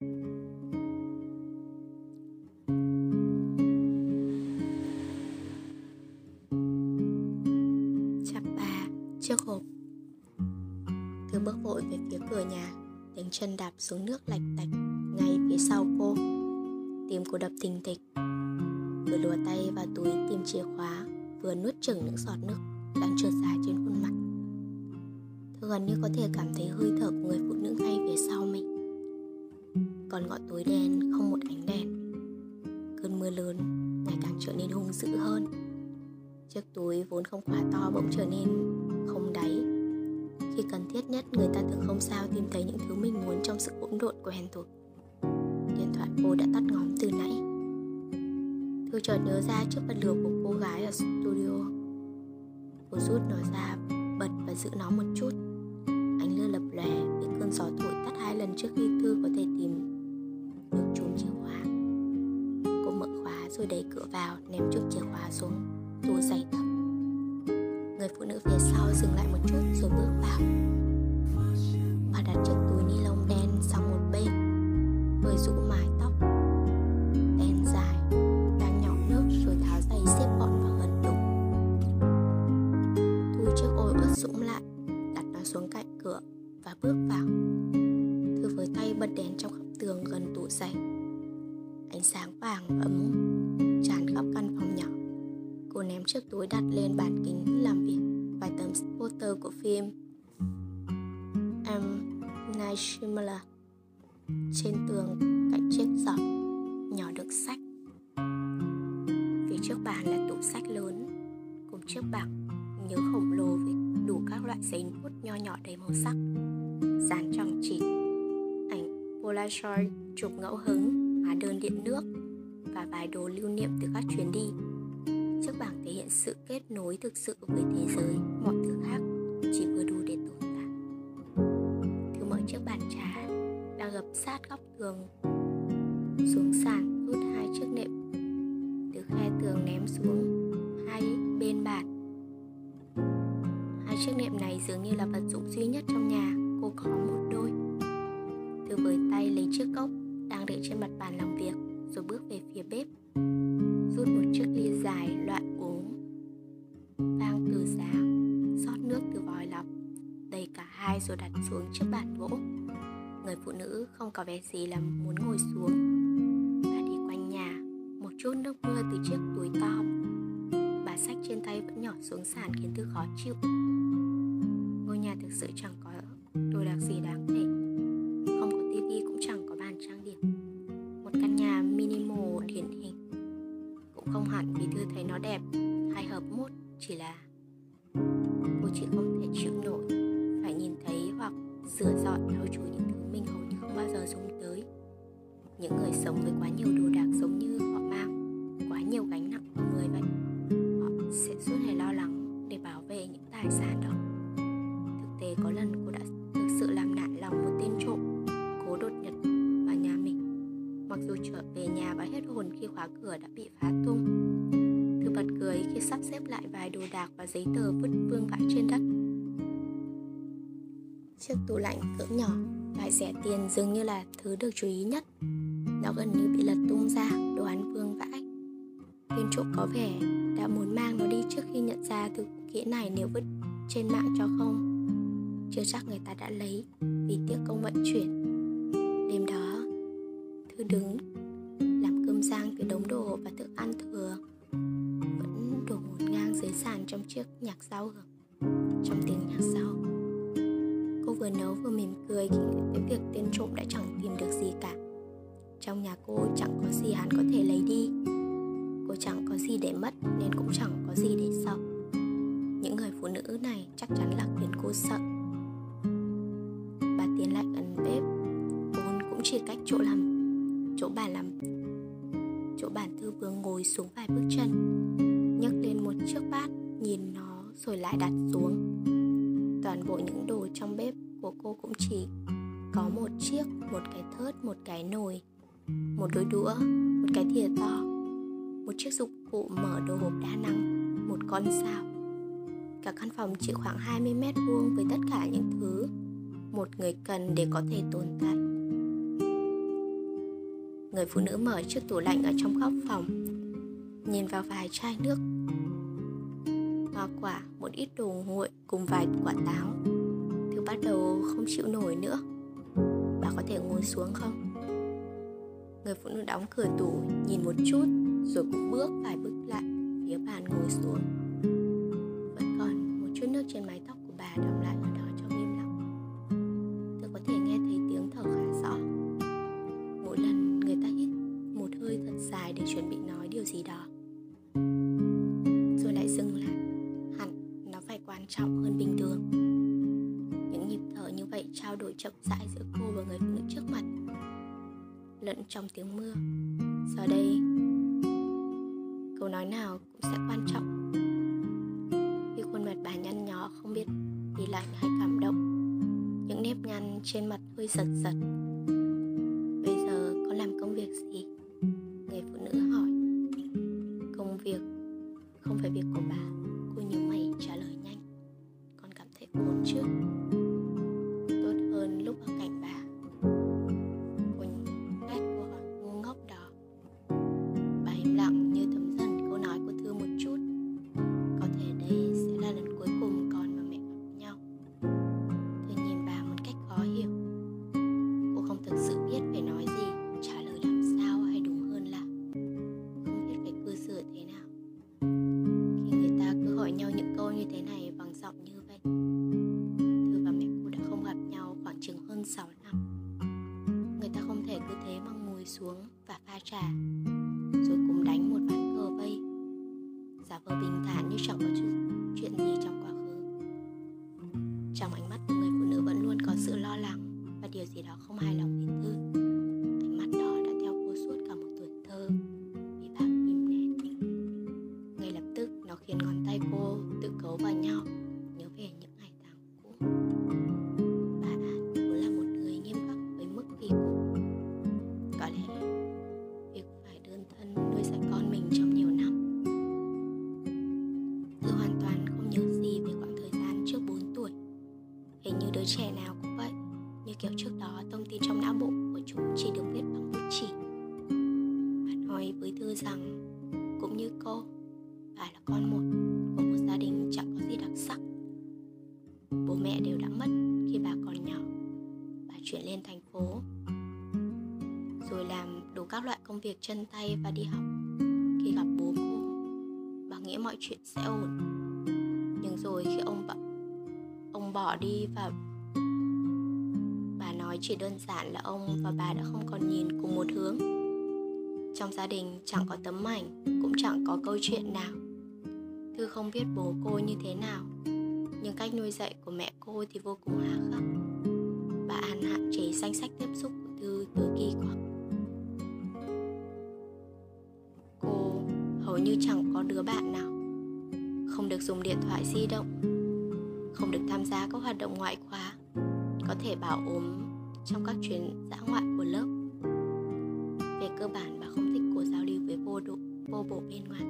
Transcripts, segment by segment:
Chắp ba Chiếc hộp. Thư bước vội về phía cửa nhà Tiếng chân đạp xuống nước lạch tạch Ngay phía sau cô. Tim cô đập thình thịch. Vừa lùa tay vào túi tìm chìa khóa, Vừa nuốt chừng những giọt nước Đang trượt dài trên khuôn mặt. Thư gần như có thể cảm thấy hơi thở của người còn ngọn tối đen không một ánh đèn. Cơn mưa lớn ngày càng trở nên hung dữ hơn. Chiếc túi vốn không quá to bỗng trở nên không đáy. Khi cần thiết nhất người ta thường không sao tìm thấy những thứ mình muốn trong sự hỗn độn của thuộc Điện thoại cô đã tắt ngóm từ nãy. Thư chợt nhớ ra chiếc bật lửa của cô gái ở studio. Cô rút nó ra, bật và giữ nó một chút. Ánh lửa lập lòe bị cơn gió thổi tắt hai lần trước khi Thư có thể tìm rồi đẩy cửa vào, ném chút chìa khóa xuống tủ giày thấp. Người phụ nữ phía sau dừng lại một chút rồi bước vào. Bà đặt chiếc túi ni lông đen sang một bên Hơi rũ mái tóc Đen dài Đang nhỏ nước rồi tháo giày xếp gọn vào gần đụng Thu chiếc ôi ướt sũng lại Đặt nó xuống cạnh cửa Và bước vào. Thư với tay bật đèn trong khắp tường gần tủ giày. Ánh sáng vàng ấm chiếc túi đặt lên bàn kính làm việc Vài tấm poster của phim. M. Night Shyamalan Trên tường cạnh chiếc giỏ Nhỏ đựng sách. Phía trước bàn là tủ sách lớn, Cùng chiếc bảng nhớ khổng lồ với đủ các loại giấy bút nho nhỏ đầy màu sắc, Dán trọng chỉ. Ảnh Polaroid chụp ngẫu hứng, Hóa đơn điện nước Và vài đồ lưu niệm từ các chuyến đi hiện sự kết nối thực sự với thế giới, Mọi thứ khác chỉ vừa đủ để tồn tại. Thứ mở chiếc bàn trà Đang gập sát góc tường, Xuống sàn rút hai chiếc nệm. Từ khe tường ném xuống Hai bên bàn. Hai chiếc nệm này dường như là vật dụng duy nhất trong nhà, Cô có một đôi. Từ với tay lấy chiếc cốc Đang để trên mặt bàn làm việc, Rồi bước về phía bếp. Đặt xuống trước bàn gỗ. Người phụ nữ không có vẻ gì là muốn ngồi xuống. Bà đi quanh nhà, một chút nước mưa từ chiếc túi to bà sách trên tay vẫn nhỏ xuống sàn khiến tư khó chịu. Ngôi nhà thực sự chẳng có đồ đạc gì giấy tờ vứt vương vãi trên đất. Chiếc tủ lạnh cỡ nhỏ, loại rẻ tiền dường như là thứ được chú ý nhất. Nó gần như bị lật tung ra, đồ ăn vương vãi. Viên trộm có vẻ đã muốn mang nó đi trước khi nhận ra thứ kỹ này nếu vứt trên mạng cho không. Chưa chắc người ta đã lấy vì tiếc công vận chuyển. Đêm đó, Thư đứng nhạc giao hưởng trong tiếng nhạc sau cô vừa nấu vừa mỉm cười khi nghĩ tới việc tên trộm đã chẳng tìm được gì cả. Trong nhà cô chẳng có gì hắn có thể lấy đi. Cô chẳng có gì để mất nên cũng chẳng có gì để sợ. Những người phụ nữ này chắc chắn là khiến cô sợ. Bà tiến lại gần bếp. Vốn cũng chỉ cách chỗ làm, chỗ bà làm. Chỗ bản thư vừa ngồi xuống vài bước chân, nhấc lên một chiếc bát, nhìn nó rồi lại đặt xuống. Toàn bộ những đồ trong bếp của cô cũng chỉ có một chiếc một cái thớt một cái nồi một đôi đũa một cái thìa to một chiếc dụng cụ mở đồ hộp đa năng, một con dao. Cả căn phòng chỉ khoảng 20 mét vuông với tất cả những thứ một người cần để có thể tồn tại. Người phụ nữ mở chiếc tủ lạnh ở trong góc phòng Nhìn vào vài chai nước. Hoa quả, một ít đồ nguội cùng vài quả táo. Thư bắt đầu không chịu nổi nữa. Bà có thể ngồi xuống không? Người phụ nữ đóng cửa tủ, Nhìn một chút, Rồi cũng bước vài bước lại, Phía bàn ngồi xuống. Không biết vì lạnh hay cảm động. Những nếp nhăn trên mặt hơi giật giật. Hoàn toàn không nhớ gì về khoảng thời gian trước 4 tuổi. Hình như đứa trẻ nào cũng vậy, Như kiểu trước đó thông tin trong não bộ của chúng chỉ được viết bằng bút chỉ. Bà nói với Thư rằng, Cũng như cô, Bà là con một của một gia đình chẳng có gì đặc sắc. Bố mẹ đều đã mất khi bà còn nhỏ. Bà chuyển lên thành phố, rồi làm đủ các loại công việc chân tay và đi học. Khi gặp bố cô, bà nghĩ mọi chuyện sẽ ổn. Bỏ đi và bà nói chỉ đơn giản là ông và bà đã không còn nhìn cùng một hướng. Trong gia đình chẳng có tấm ảnh, cũng chẳng có câu chuyện nào. Thư không biết bố cô như thế nào, nhưng cách nuôi dạy của mẹ cô thì vô cùng hà khắc. Bà an hạn chế danh sách tiếp xúc của thư từ kỳ quặc. Cô hầu như chẳng có đứa bạn nào, không được dùng điện thoại di động tham gia các hoạt động ngoại khóa, có thể bảo ốm trong các chuyến dã ngoại của lớp. Về cơ bản, bà không thích cô giao lưu với vô độ, vô bộ bên ngoài.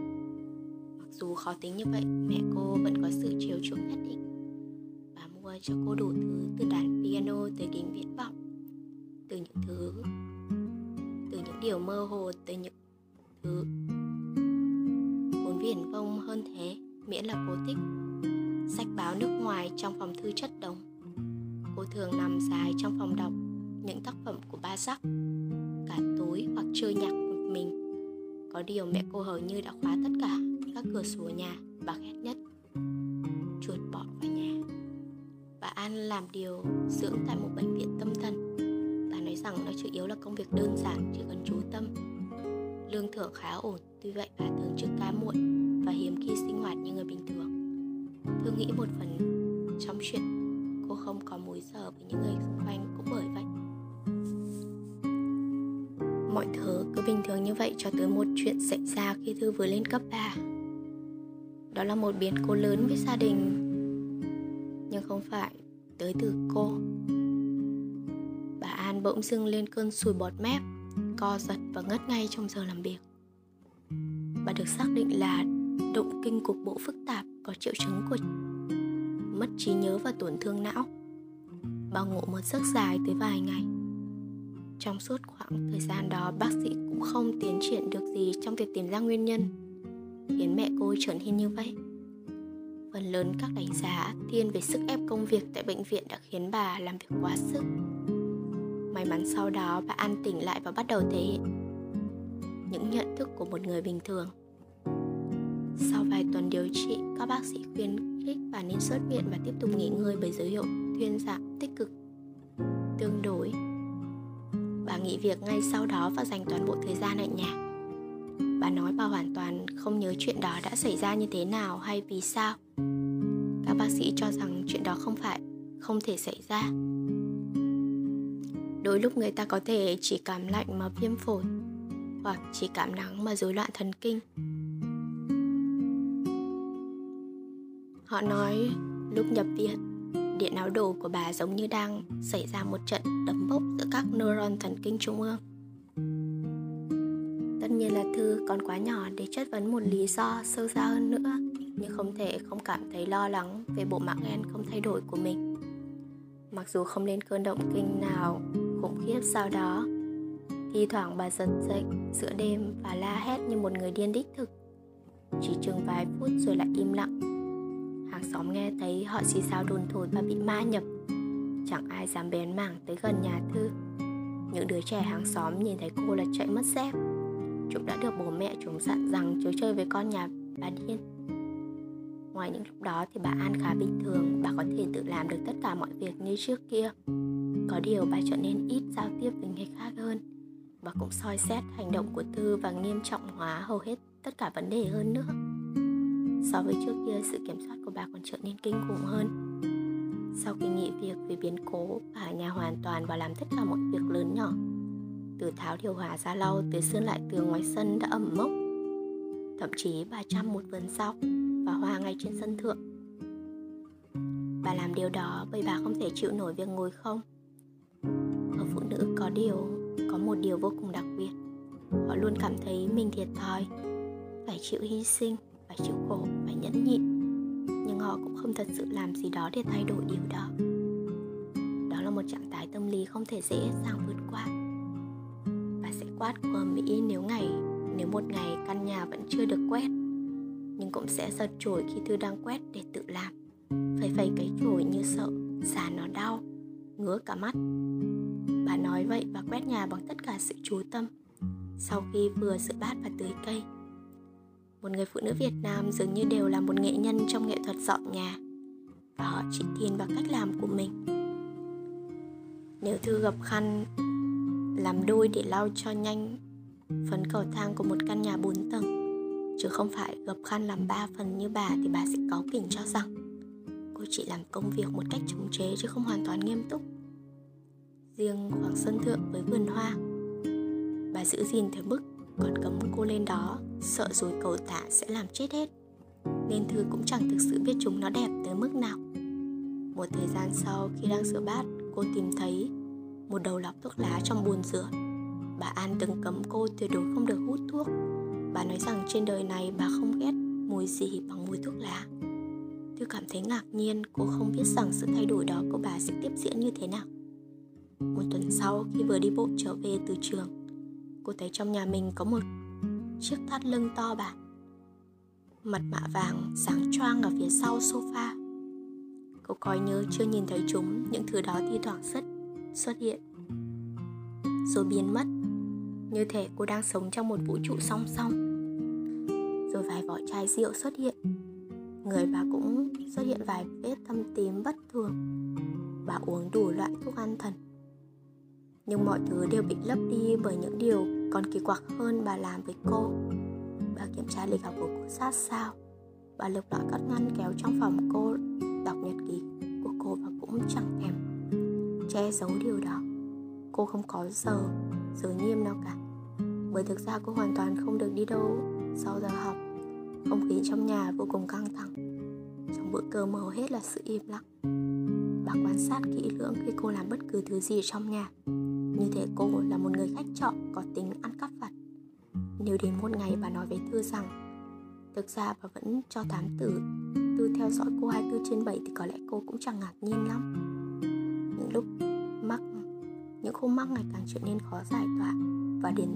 Mặc dù khó tính như vậy, mẹ cô vẫn có sự chiều chuộng nhất định. Bà mua cho cô đủ thứ, từ đàn piano tới kính viễn vọng, từ những thứ, từ những điều mơ hồ, tới những thứ viển vông hơn thế, miễn là cô thích sách báo nước ngoài trong phòng thư chất đống. Cô thường nằm dài trong phòng đọc những tác phẩm của ba sắc cả tối hoặc chơi nhạc một mình. Có điều mẹ cô hầu như đã khóa tất cả các cửa sổ nhà bà ghét nhất, chuột bỏ vào nhà. Bà an làm điều dưỡng tại một bệnh viện tâm thần. Bà nói rằng nó chủ yếu là công việc đơn giản, chỉ cần chú tâm. Lương thưởng khá ổn, tuy vậy bà thường trực ca muộn và hiếm khi sinh hoạt như người bình thường thương nghĩ một phần trong chuyện cô không có múi giờ với những người xung quanh cũng bởi vậy. Mọi thứ cứ bình thường như vậy cho tới một chuyện xảy ra khi thư vừa lên cấp 3 đó là một biến cố lớn với gia đình, nhưng không phải tới từ cô. Bà an bỗng dưng lên cơn sùi bọt mép, co giật và ngất ngay trong giờ làm việc. Bà được xác định là động kinh cục bộ phức tạp có triệu chứng của mất trí nhớ và tổn thương não, bao ngủ một giấc dài tới vài ngày trong suốt khoảng khoảng thời gian đó, bác sĩ cũng không tiến triển được gì trong việc tìm ra nguyên nhân, khiến mẹ cô trở nên như vậy. Phần lớn các đánh giá thiên về sức ép công việc tại bệnh viện đã khiến bà làm việc quá sức. May mắn sau đó, bà an tỉnh lại và bắt đầu thể hiện những nhận thức của một người bình thường. Sau vài tuần điều trị, các bác sĩ khuyến khích bà nên xuất viện và tiếp tục nghỉ ngơi bởi dấu hiệu thuyên giảm tích cực tương đối. Bà nghỉ việc ngay sau đó và dành toàn bộ thời gian ở nhà. Bà nói bà hoàn toàn không nhớ chuyện đó đã xảy ra như thế nào hay vì sao. Các bác sĩ cho rằng chuyện đó không phải không thể xảy ra. Đôi lúc người ta có thể chỉ cảm lạnh mà viêm phổi hoặc chỉ cảm nắng mà rối loạn thần kinh. Họ nói lúc nhập viện, điện não đồ của bà giống như đang xảy ra một trận đấm bốc giữa các neuron thần kinh trung ương. Tất nhiên là Thư còn quá nhỏ để chất vấn một lý do sâu xa hơn nữa Nhưng không thể không cảm thấy lo lắng về bộ mạng gen không thay đổi của mình. Mặc dù không lên cơn động kinh nào khủng khiếp sau đó Thi thoảng bà giật dậy giữa đêm và la hét như một người điên đích thực. Chỉ chừng vài phút rồi lại im lặng. Hàng xóm nghe thấy họ xì xào đồn thổi và bị ma nhập. Chẳng ai dám bén mảng tới gần nhà Thư. Những đứa trẻ hàng xóm nhìn thấy cô là chạy mất dép. Chúng đã được bố mẹ chúng dặn rằng chớ chơi với con nhà bà điên. Ngoài những lúc đó thì bà An khá bình thường, Bà có thể tự làm được tất cả mọi việc như trước kia. Có điều bà trở nên ít giao tiếp với người khác hơn. Bà cũng soi xét hành động của Tư và nghiêm trọng hóa hầu hết tất cả vấn đề hơn nữa. So với trước kia, sự kiểm soát của bà còn trở nên kinh khủng hơn. Sau khi nghỉ việc vì biến cố, Bà ở nhà hoàn toàn và làm tất cả mọi việc lớn nhỏ. Từ tháo điều hòa ra lau, tới sơn lại tường ngoài sân đã ẩm mốc. Thậm chí bà chăm một vườn rau và hoa ngay trên sân thượng. Bà làm điều đó bởi bà không thể chịu nổi việc ngồi không. Ở phụ nữ có điều, có một điều vô cùng đặc biệt. Họ luôn cảm thấy mình thiệt thòi, phải chịu hy sinh chịu khổ phải nhẫn nhịn. Nhưng họ cũng không thật sự làm gì đó để thay đổi điều đó. Đó là một trạng thái tâm lý không thể dễ dàng vượt qua. Và sẽ quát của Mỹ nếu ngày, nếu một ngày căn nhà vẫn chưa được quét, nhưng cũng sẽ giật chổi khi Thư đang quét để tự làm. Phải phẩy cái chổi như sợ xà nó đau, ngứa cả mắt. Bà nói vậy và quét nhà bằng tất cả sự chú tâm. Sau khi vừa rửa bát và tưới cây một người phụ nữ Việt Nam dường như đều là một nghệ nhân trong nghệ thuật dọn nhà, và họ chỉ tin vào cách làm của mình nếu Thư gặp khăn, làm đôi để lau cho nhanh phần cầu thang của một căn nhà 4 tầng, chứ không phải gập khăn làm ba phần như bà thì bà sẽ cáu kỉnh cho rằng cô chỉ làm công việc một cách chống chế chứ không hoàn toàn nghiêm túc riêng khoảng sân thượng với vườn hoa, bà giữ gìn theo mức còn cấm cô lên đó, sợ rồi cầu tạ sẽ làm chết hết. Nên thư cũng chẳng thực sự biết chúng nó đẹp tới mức nào. Một thời gian sau, khi đang rửa bát, cô tìm thấy một đầu lọc thuốc lá trong bồn rửa. Bà an từng cấm cô tuyệt đối không được hút thuốc. Bà nói rằng trên đời này bà không ghét mùi gì bằng mùi thuốc lá. Thư cảm thấy ngạc nhiên, cô không biết rằng sự thay đổi đó của bà sẽ tiếp diễn như thế nào. Một tuần sau, khi vừa đi bộ trở về từ trường cô thấy trong nhà mình có một chiếc thắt lưng to bản mặt mạ vàng sáng choang ở phía sau sofa. Cô coi như chưa nhìn thấy chúng, những thứ đó thi thoảng rất xuất hiện. Rồi biến mất. Như thể cô đang sống trong một vũ trụ song song. Rồi vài vỏ chai rượu xuất hiện. Người bà cũng xuất hiện vài vết thâm tím bất thường. Bà uống đủ loại thuốc an thần nhưng mọi thứ đều bị lấp đi bởi những điều còn kỳ quặc hơn bà làm với cô. Bà kiểm tra lịch học của cô sát sao? Bà lục lọi các ngăn kéo trong phòng cô, đọc nhật ký của cô và cũng chẳng thèm che giấu điều đó. Cô không có giờ giới nghiêm nào cả. Bởi thực ra cô hoàn toàn không được đi đâu sau giờ học. Không khí trong nhà vô cùng căng thẳng. Trong bữa cơm hầu hết là sự im lặng. Bà quan sát kỹ lưỡng khi cô làm bất cứ thứ gì trong nhà như thể cô là một người khách trọ có tính ăn cắp vặt. Nếu đến một ngày bà nói với Thư rằng, Thực ra bà vẫn cho thám tử, Tư theo dõi cô 24 trên 7 thì có lẽ cô cũng chẳng ngạc nhiên lắm. Những lúc mắc, những khúc mắc ngày càng trở nên khó giải tỏa và đến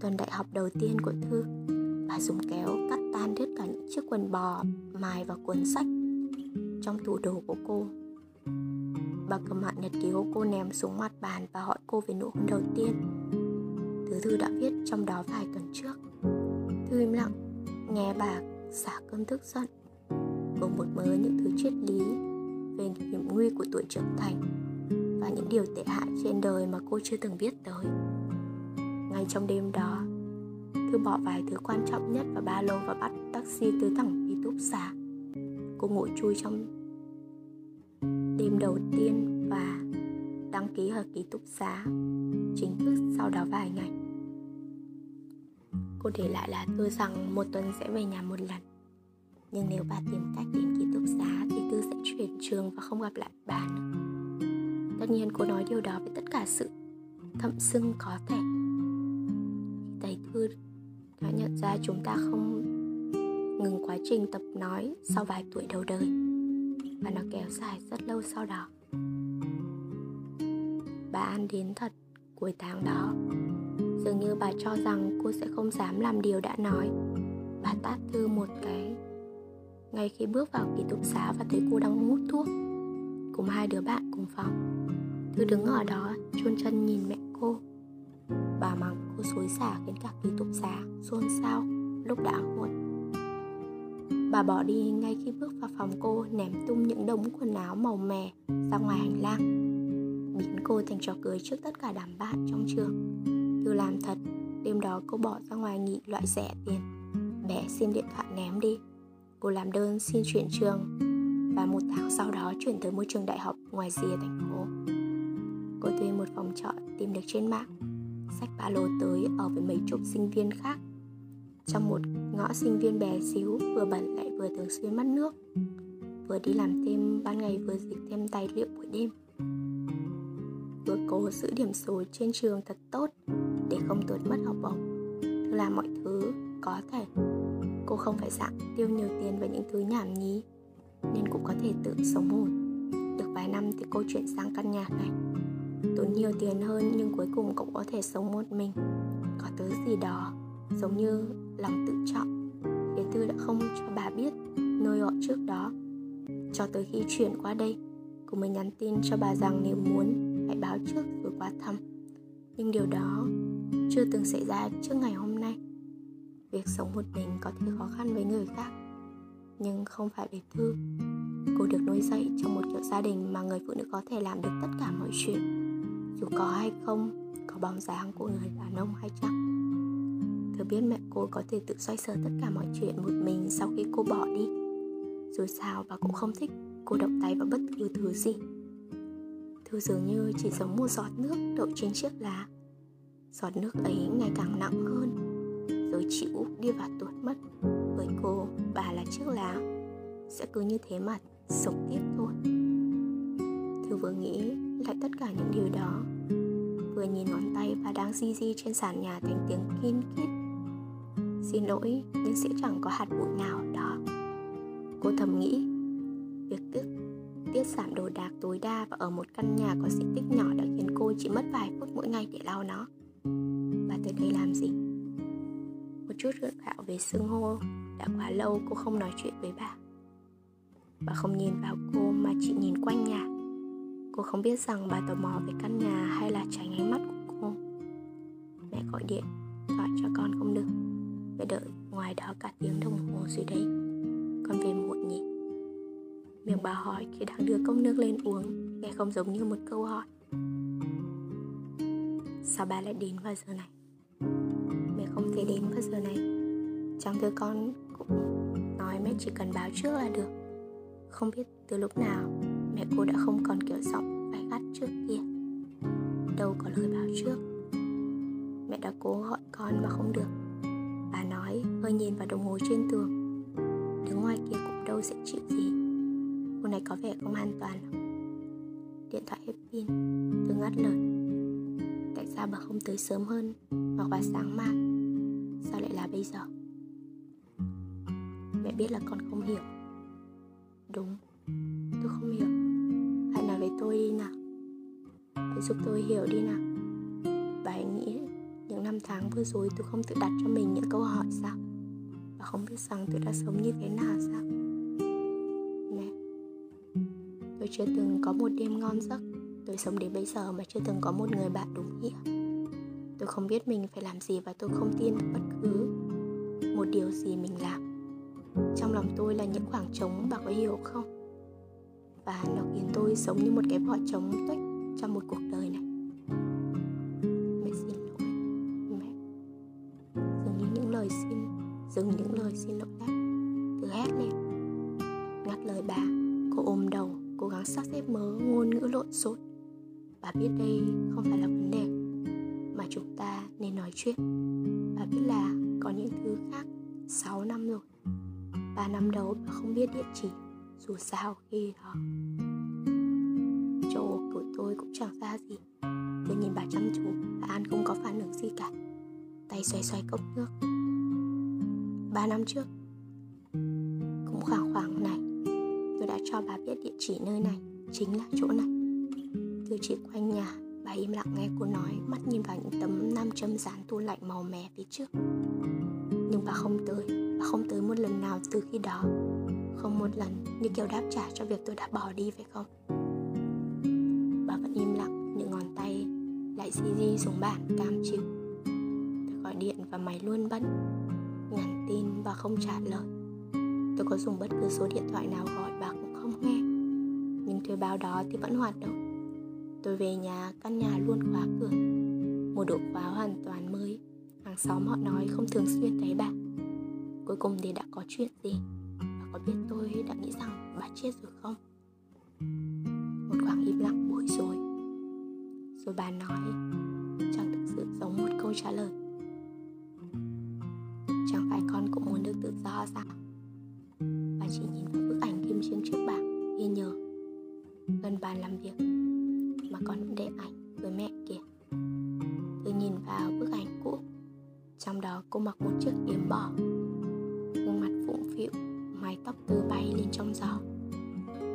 tuần đại học đầu tiên của thư, bà dùng kéo cắt tan hết cả những chiếc quần bò, mài vào cuốn sách trong tủ đồ của cô bà cầm hạn nhật ký của cô ném xuống mặt bàn và hỏi cô về nụ hôn đầu tiên. Thứ thư đã viết trong đó vài tuần trước. Thư im lặng, nghe bà xả cơn tức giận. Cùng một mớ những thứ triết lý về hiểm nguy của tuổi trưởng thành và những điều tệ hại trên đời mà cô chưa từng biết tới. Ngay trong đêm đó, thư bỏ vài thứ quan trọng nhất vào ba lô và bắt taxi tới thẳng ký túc xá. Cô ngủ chui trong đêm đầu tiên và đăng ký ở ký túc xá chính thức sau đó vài ngày. Cô để lại là thư rằng một tuần sẽ về nhà một lần. Nhưng nếu bà tìm cách đến ký túc xá thì tư sẽ chuyển trường và không gặp lại bà nữa. Tất nhiên cô nói điều đó với tất cả sự thậm sưng có thể. Thầy thư đã nhận ra chúng ta không ngừng quá trình tập nói sau vài tuổi đầu đời và nó kéo dài rất lâu sau đó. Bà an đến thật cuối tháng đó. Dường như bà cho rằng cô sẽ không dám làm điều đã nói. Bà tát thư một cái. Ngay khi bước vào ký túc xá và thấy cô đang hút thuốc, cùng hai đứa bạn cùng phòng, thư đứng ở đó chôn chân nhìn mẹ cô. Bà mắng cô xối xả khiến cả ký túc xá xôn xao, lúc đã muộn bà bỏ đi ngay khi bước vào phòng cô, ném tung những đống quần áo màu mè ra ngoài hành lang. Biến cô thành trò cười trước tất cả đám bạn trong trường. Từ làm thật, đêm đó cô bỏ ra ngoài nghỉ loại rẻ tiền. Bé xin điện thoại ném đi. Cô làm đơn xin chuyển trường. Và một tháng sau đó chuyển tới môi trường đại học ngoài rìa thành phố. Cô thuê một phòng trọ tìm được trên mạng. Sách ba lô tới ở với mấy chục sinh viên khác trong một ngõ sinh viên bé xíu, vừa bẩn lại vừa thường xuyên mất nước. Vừa đi làm thêm, ban ngày vừa dịch thêm tài liệu buổi đêm. Vừa cố giữ điểm số trên trường thật tốt để không tuột mất học bổng. Thư làm mọi thứ có thể. Cô không phải dạng tiêu nhiều tiền vào những thứ nhảm nhí, nên cũng có thể tự sống ổn được vài năm thì cô chuyển sang căn nhà này. Tốn nhiều tiền hơn nhưng cuối cùng cũng có thể sống một mình. Có thứ gì đó giống như lòng tự trọng. Khiến tư đã không cho bà biết nơi họ trước đó. Cho tới khi chuyển qua đây, cô mới nhắn tin cho bà rằng nếu muốn, hãy báo trước rồi qua thăm. Nhưng điều đó chưa từng xảy ra trước ngày hôm nay. Việc sống một mình có thể khó khăn với người khác, nhưng không phải với thư. Cô được nuôi dạy trong một kiểu gia đình mà người phụ nữ có thể làm được tất cả mọi chuyện. Dù có hay không, có bóng dáng của người đàn ông hay chăng? Thư biết mẹ cô có thể tự xoay sở tất cả mọi chuyện một mình sau khi cô bỏ đi. Dù sao bà cũng không thích cô động tay vào bất cứ thứ gì. Thứ dường như chỉ giống một giọt nước đậu trên chiếc lá. Giọt nước ấy ngày càng nặng hơn, rồi chịu đi vào tuột mất. Với cô, bà là chiếc lá. Sẽ cứ như thế mà sống tiếp thôi. Thư vừa nghĩ lại tất cả những điều đó. Vừa nhìn ngón tay và đang di di trên sàn nhà thành tiếng kin kít xin lỗi, nhưng sẽ chẳng có hạt bụi nào đó. Cô thầm nghĩ, việc tức tiết giảm đồ đạc tối đa và ở một căn nhà có diện tích nhỏ đã khiến cô chỉ mất vài phút mỗi ngày để lau nó. Bà tới đây làm gì? Một chút gượng gạo về xương hô. Đã quá lâu cô không nói chuyện với bà. Bà không nhìn vào cô mà chỉ nhìn quanh nhà. Cô không biết rằng bà tò mò về căn nhà hay là tránh ánh mắt của cô. Mẹ gọi điện, gọi cho con không được phải đợi ngoài đó cả tiếng đồng hồ rồi đấy con về muộn nhỉ? Miệng bà hỏi khi đang đưa cốc nước lên uống, nghe không giống như một câu hỏi. Sao bà lại đến vào giờ này? Mẹ không thể đến vào giờ này. Trong thư con cũng nói mẹ chỉ cần báo trước là được. Không biết từ lúc nào mẹ cô đã không còn kiểu giọng phải gắt trước kia. Đâu có lời báo trước. Mẹ đã cố gọi con mà không được nói hơi nhìn vào đồng hồ trên tường. Đứng ngoài kia cũng đâu sẽ chịu gì. Cô này có vẻ không an toàn. Điện thoại hết pin. Tôi ngắt lời. Tại sao bà không tới sớm hơn hoặc vào sáng mai? Sao lại là bây giờ? Mẹ biết là con không hiểu. Đúng. Tôi không hiểu. Hãy nói với tôi đi nào. Hãy giúp tôi hiểu đi nào năm tháng vừa rồi tôi không tự đặt cho mình những câu hỏi sao? Và không biết rằng tôi đã sống như thế nào sao? Nè, Tôi chưa từng có một đêm ngon giấc. Tôi sống đến bây giờ mà chưa từng có một người bạn đúng nghĩa. Tôi không biết mình phải làm gì và tôi không tin bất cứ một điều gì mình làm. Trong lòng tôi là những khoảng trống bà có hiểu không? và nó khiến tôi sống như một cái vỏ trống tuếch trong một cuộc đời này. Dừng những lời xin lỗi. Đã từ hét lên. Ngắt lời bà. Cô ôm đầu. Cố gắng sắp xếp mớ ngôn ngữ lộn xộn. Bà biết đây không phải là vấn đề mà chúng ta nên nói chuyện. Bà biết là có những thứ khác 6 năm rồi. 3 năm đầu bà không biết địa chỉ. Dù sao khi đó, chỗ của tôi cũng chẳng ra gì. Tôi nhìn bà chăm chú. Bà an không có phản ứng gì cả. Tay xoay xoay cốc nước ba năm trước. Cũng khoảng khoảng này, tôi đã cho bà biết địa chỉ nơi này, chính là chỗ này. Tôi chỉ quanh nhà, bà im lặng nghe cô nói, mắt nhìn vào những tấm nam châm dán tủ lạnh màu mè phía trước. Nhưng bà không tới, bà không tới một lần nào từ khi đó. Không một lần, như kiểu đáp trả cho việc tôi đã bỏ đi, phải không? Bà vẫn im lặng, những ngón tay lại di di xuống bàn cam chịu. Tôi gọi điện và mày luôn bận nhắn tin và không trả lời. Tôi có dùng bất cứ số điện thoại nào gọi bà cũng không nghe. Nhưng thuê bao đó thì vẫn hoạt động. Tôi về nhà căn nhà luôn khóa cửa. Một độ khóa hoàn toàn mới. Hàng xóm họ nói không thường xuyên thấy bà. Cuối cùng thì đã có chuyện gì? Có biết tôi đã nghĩ rằng bà chết rồi không? Một khoảng im lặng bối rối. Rồi bà nói, chẳng thực sự giống một câu trả lời. Tự do sao? Bà chỉ nhìn vào bức ảnh kim trên trước bảng, ghi nhớ. Gần bàn làm việc, mà còn để ảnh với mẹ kìa. Tôi nhìn vào bức ảnh cũ, trong đó cô mặc một chiếc yếm bỏ gương mặt phụng phịu mái tóc từ bay lên trong gió.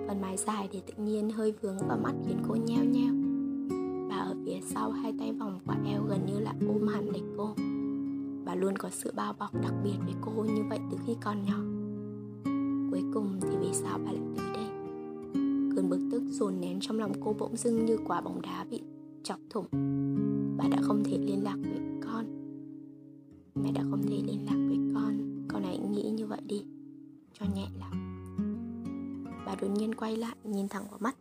Phần mái dài để tự nhiên hơi vướng vào mắt khiến cô nheo nheo. Bà ở phía sau hai tay vòng qua eo gần như là ôm hẳn lấy cô luôn có sự bao bọc đặc biệt với cô như vậy từ khi còn nhỏ. Cuối cùng thì vì sao bà lại tới đây? Cơn bực tức dồn nén trong lòng cô bỗng dưng như quả bóng đá bị chọc thủng. Bà đã không thể liên lạc với con. Mẹ đã không thể liên lạc với con. Con hãy nghĩ như vậy đi, cho nhẹ lòng bà đột nhiên quay lại, nhìn thẳng vào mắt.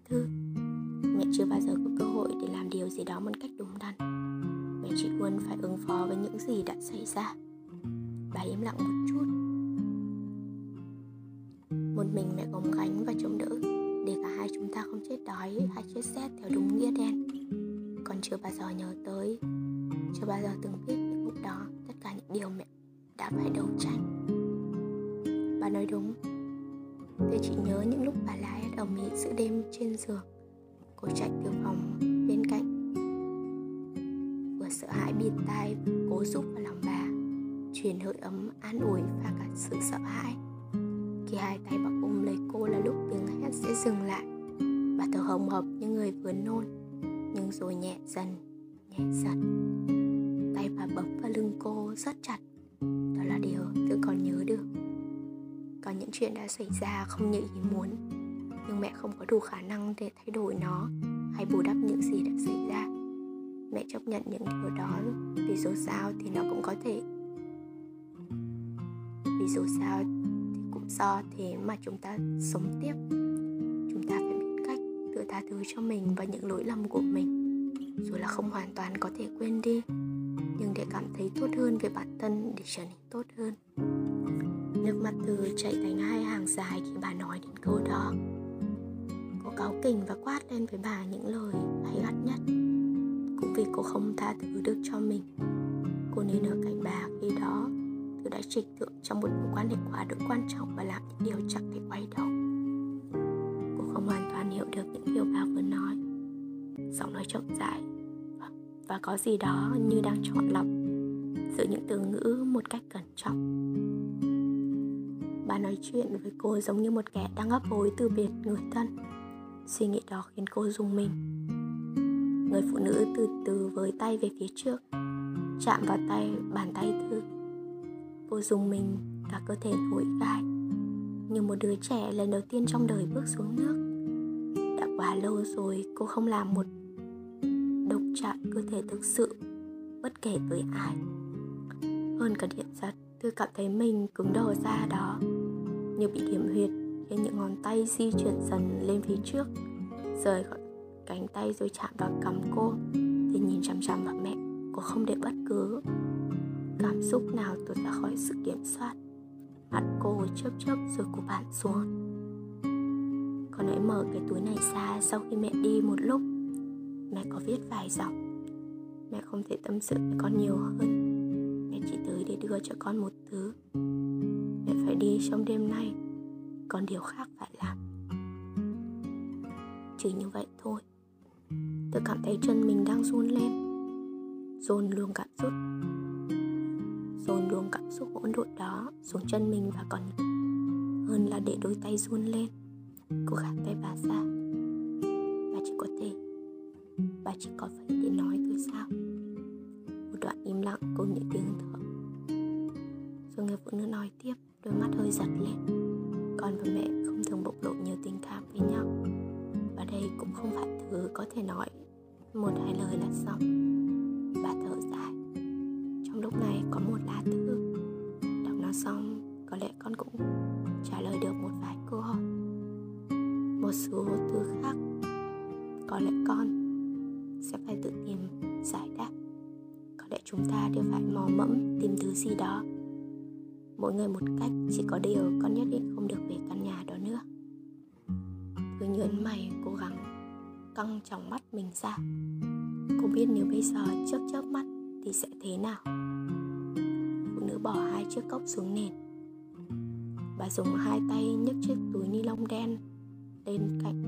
Và chống đỡ. Để cả hai chúng ta không chết đói hay chết rét theo đúng nghĩa đen. Con chưa bao giờ nhớ tới, chưa bao giờ từng biết những lúc đó tất cả những điều mẹ đã phải đấu tranh. Bà nói đúng. Tôi chỉ nhớ những lúc bà lái ở mỹ giữa đêm trên giường, cô chạy từ phòng bên cạnh. Vừa sợ hãi bịt tai, cố giúp vào lòng bà, truyền hơi ấm an ủi và cả sự sợ hãi khi hai tay bà ôm lấy cô là lúc tiếng hét sẽ dừng lại. Bà thở hồng hộc như người vừa nôn, nhưng rồi nhẹ dần nhẹ dần. Tay bà bấm vào lưng cô rất chặt, đó là điều tôi còn nhớ được. Có những chuyện đã xảy ra không như ý muốn, nhưng mẹ không có đủ khả năng để thay đổi nó hay bù đắp những gì đã xảy ra. Mẹ chấp nhận những điều đó, vì dù sao thì nó cũng có thể. Vì dù sao do thế mà chúng ta sống tiếp. Chúng ta phải biết cách tự tha thứ cho mình và những lỗi lầm của mình. Dù là không hoàn toàn có thể quên đi, nhưng để cảm thấy tốt hơn về bản thân, để trở nên tốt hơn. Nước mắt từ chạy thành hai hàng dài khi bà nói đến câu đó. Cô cáu kỉnh và quát lên với bà những lời hay gắt nhất. Cũng vì cô không tha thứ được cho mình, Cô nên ở cạnh bà khi đó đã trịch thượng trong một mối quan hệ quá đối quan trọng Và làm những điều chẳng thể quay đầu. Cô không hoàn toàn hiểu được những điều bà vừa nói. Giọng nói chậm rãi Và có gì đó như đang chọn lọc Giữa những từ ngữ một cách cẩn trọng. Bà nói chuyện với cô giống như một kẻ đang ấp hối từ biệt người thân. Suy nghĩ đó khiến cô rung mình. Người phụ nữ từ từ với tay về phía trước, Chạm vào tay, bàn tay Thư Cô dùng mình cả cơ thể thổi gai Như một đứa trẻ lần đầu tiên trong đời bước xuống nước. Đã quá lâu rồi cô không làm một động chạm cơ thể thực sự, Bất kể với ai. Hơn cả điện giật, tôi cảm thấy mình cứng đờ ra đó, Như bị điểm huyệt Khi những ngón tay di chuyển dần lên phía trước, Rời khỏi cánh tay rồi chạm vào cằm cô. Thì nhìn chằm chằm vào mẹ, Cô không để bất cứ cảm xúc nào tuột ra khỏi sự kiểm soát? Mặt cô chớp chớp rồi của bạn xuống. Con hãy mở cái túi này ra sau khi mẹ đi một lúc, Mẹ có viết vài dòng Mẹ không thể tâm sự với con nhiều hơn. Mẹ chỉ tới để đưa cho con một thứ. Mẹ phải đi trong đêm nay, Còn điều khác phải làm. Chỉ như vậy thôi. Tôi cảm thấy chân mình đang run lên Dồn luôn cảm xúc. Dồn luồng cảm xúc hỗn độn đó xuống chân mình và còn hơn là để đôi tay run lên. Cô gạt tay bà ra. Bà chỉ có thể, Bà chỉ có phải để nói thôi sao? Một đoạn im lặng cùng những tiếng thở. Rồi người phụ nữ nói tiếp, Đôi mắt hơi giật lên. Con và mẹ không thường bộc lộ nhiều tình cảm với nhau. Và đây cũng không phải thứ có thể nói Một hai lời là xong. Bà thở dài. Trong lúc này có một lá thư. Đọc nó xong, Có lẽ con cũng trả lời được một vài câu hỏi. Một số thứ khác, Có lẽ con sẽ phải tự tìm, giải đáp. Có lẽ chúng ta đều phải mò mẫm tìm thứ gì đó. Mỗi người một cách, chỉ có điều con nhất định không được về căn nhà đó nữa. Cứ nhớn mày, cố gắng căng trong mắt mình ra. Cô biết nếu bây giờ, chớp chớp mắt thì sẽ thế nào nữ bỏ hai chiếc cốc xuống nền. Bà dùng hai tay nhấc chiếc túi ni lông đen lên cạnh,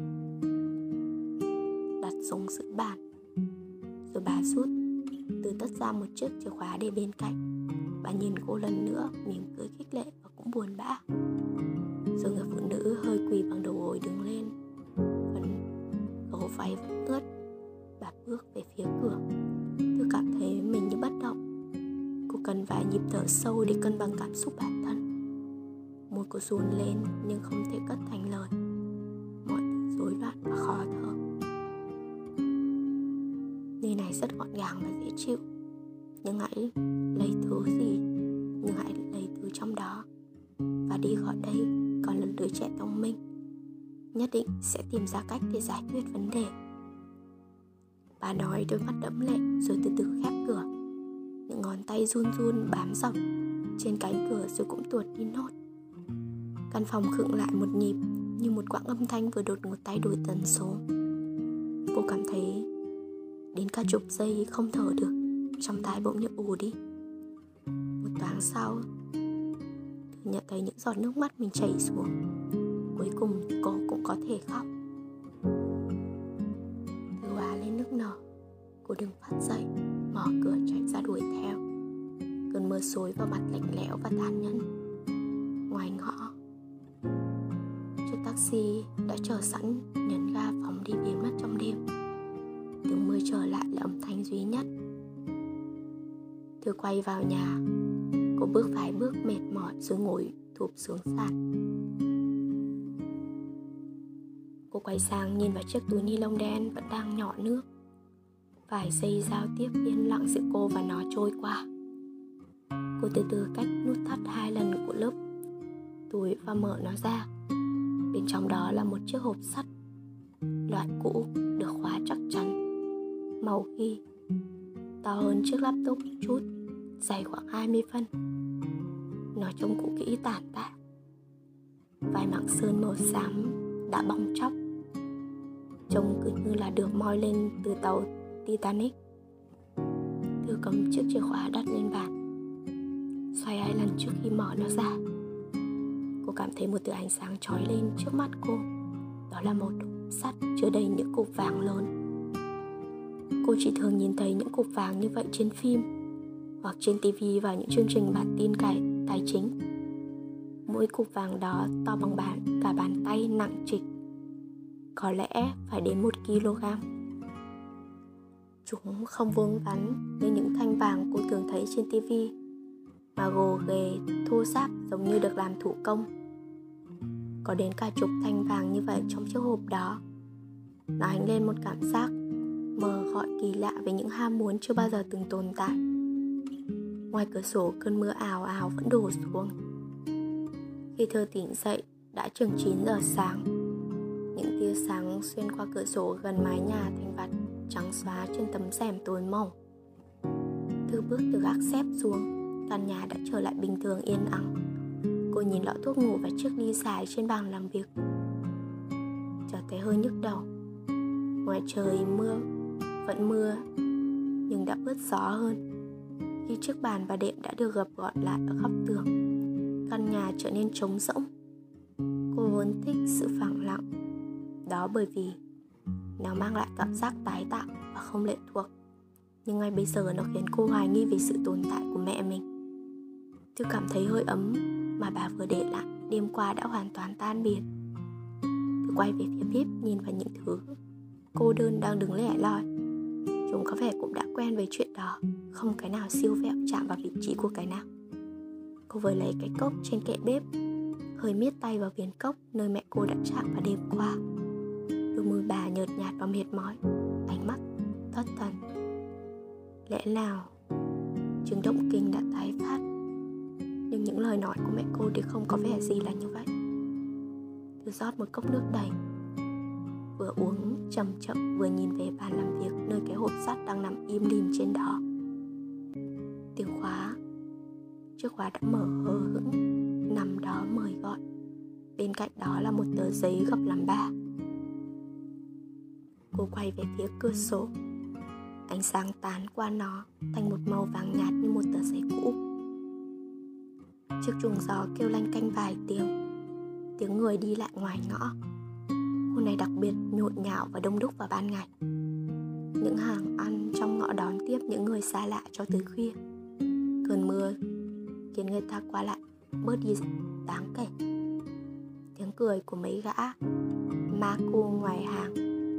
đặt xuống giữa bàn. Rồi bà rút từ tất ra một chiếc chìa khóa để bên cạnh. Bà nhìn cô lần nữa, mỉm cười khích lệ và cũng buồn bã. Rồi người phụ nữ hơi quỳ bằng đầu gối đứng lên phần cổ váy vẫn ướt. Nhịp thở sâu để cân bằng cảm xúc bản thân. Môi cô run lên nhưng không thể cất thành lời. Mọi thứ rối loạn và khó thở. Nơi này rất gọn gàng và dễ chịu. Nhưng hãy lấy thứ gì? Nhưng hãy lấy thứ trong đó. Và đi khỏi đây còn là đứa trẻ thông minh. Nhất định sẽ tìm ra cách để giải quyết vấn đề. Bà nói đôi mắt đẫm lệ rồi từ từ khép cửa tay run run bám dọc Trên cánh cửa rồi cũng tuột đi nốt. Căn phòng khựng lại một nhịp Như một quãng âm thanh vừa đột ngột tay đổi tần số. Cô cảm thấy Đến cả chục giây không thở được, Trong tai bỗng như ù đi. Một thoáng sau Thư nhận thấy những giọt nước mắt mình chảy xuống. Cuối cùng cô cũng có thể khóc. Thư hóa lên nước nở, Cô đừng phát dậy, Mở cửa chạy ra đuổi theo. Cơn mưa xối vào mặt lạnh lẽo và tàn nhẫn. Ngoài ngõ, Chiếc taxi đã chờ sẵn, nhấn ga phóng đi biến mất trong đêm. Tiếng mưa trở lại là âm thanh duy nhất. Thư quay vào nhà, Cô bước vài bước mệt mỏi rồi ngồi thụp xuống sàn. Cô quay sang nhìn vào chiếc túi ni lông đen vẫn đang nhỏ nước. Vài giây giao tiếp yên lặng giữa cô và nó trôi qua. Cô từ từ cách nút thắt hai lần của lớp. Túi và mở nó ra. Bên trong đó là một chiếc hộp sắt. Loại cũ, được khóa chắc chắn. Màu ghi. To hơn chiếc laptop một chút, dày khoảng 20 phân. Nó trông cũ kỹ tàn tạ vài mảng sơn màu xám đã bong chóc. Trông cứ như là được moi lên từ tàu Titanic. Thư cầm chiếc chìa khóa đặt lên bàn. Xoay hai lần trước khi mở nó ra Cô cảm thấy một thứ ánh sáng trói lên trước mắt cô Đó là một sắt chứa đầy những cục vàng lớn Cô chỉ thường nhìn thấy những cục vàng như vậy trên phim, hoặc trên tivi và những chương trình bản tin cải, tài chính. Mỗi cục vàng đó to bằng bàn, cả bàn tay nặng trịch. Có lẽ phải đến một kg. Chúng không vuông vắn như những thanh vàng cô thường thấy trên tivi mà gồ ghề, thô ráp giống như được làm thủ công. Có đến cả chục thanh vàng như vậy trong chiếc hộp đó. Nó ánh lên một cảm giác mờ gọi kỳ lạ về những ham muốn chưa bao giờ từng tồn tại. Ngoài cửa sổ cơn mưa ào ào vẫn đổ xuống. Khi thơ tỉnh dậy đã chừng 9 giờ sáng. Những tia sáng xuyên qua cửa sổ gần mái nhà thành vặt trắng xóa trên tấm rèm tối mỏng. Thư bước từ gác xếp xuống. Căn nhà đã trở lại bình thường yên ắng. Cô nhìn lọ thuốc ngủ và chiếc ly xài trên bàn làm việc. Chợt thấy hơi nhức đầu. Ngoài trời mưa, Vẫn mưa, Nhưng đã bớt gió hơn. Khi chiếc bàn và đệm đã được gập gọn lại ở góc tường, Căn nhà trở nên trống rỗng. Cô vốn thích sự phẳng lặng. Đó bởi vì nó mang lại cảm giác tái tạo và không lệ thuộc. Nhưng ngay bây giờ nó khiến cô hoài nghi về sự tồn tại của mẹ mình. Thư cảm thấy hơi ấm mà bà vừa để lại, đêm qua đã hoàn toàn tan biến Thư quay về phía bếp nhìn vào những thứ cô đơn đang đứng lẻ loi. Chúng có vẻ cũng đã quen với chuyện đó, Không cái nào siêu vẹo chạm vào vị trí của cái nào. Cô vừa lấy cái cốc trên kệ bếp, Hơi miết tay vào viên cốc nơi mẹ cô đã chạm vào đêm qua. Đôi môi bà nhợt nhạt và mệt mỏi, Ánh mắt thất thần. Lẽ nào chứng động kinh đã tái phát? Những lời nói của mẹ cô thì không có vẻ gì là như vậy. Tôi rót một cốc nước đầy, Vừa uống chậm chậm, vừa nhìn về bàn làm việc Nơi cái hộp sắt đang nằm im lìm trên đó. Tiếng khóa, Chiếc khóa đã mở hờ hững, Nằm đó mời gọi. Bên cạnh đó là một tờ giấy gấp làm ba. Cô quay về phía cửa sổ. Ánh sáng tán qua nó Thành một màu vàng nhạt như một tờ giấy cũ. Chiếc chuồng gió kêu lanh canh vài tiếng. Tiếng người đi lại ngoài ngõ. Khu này đặc biệt nhộn nhạo và đông đúc vào ban ngày. Những hàng ăn trong ngõ đón tiếp những người xa lạ cho tới khuya. Cơn mưa khiến người ta qua lại bớt đi đáng kể Tiếng cười của mấy gã ma cô ngoài hàng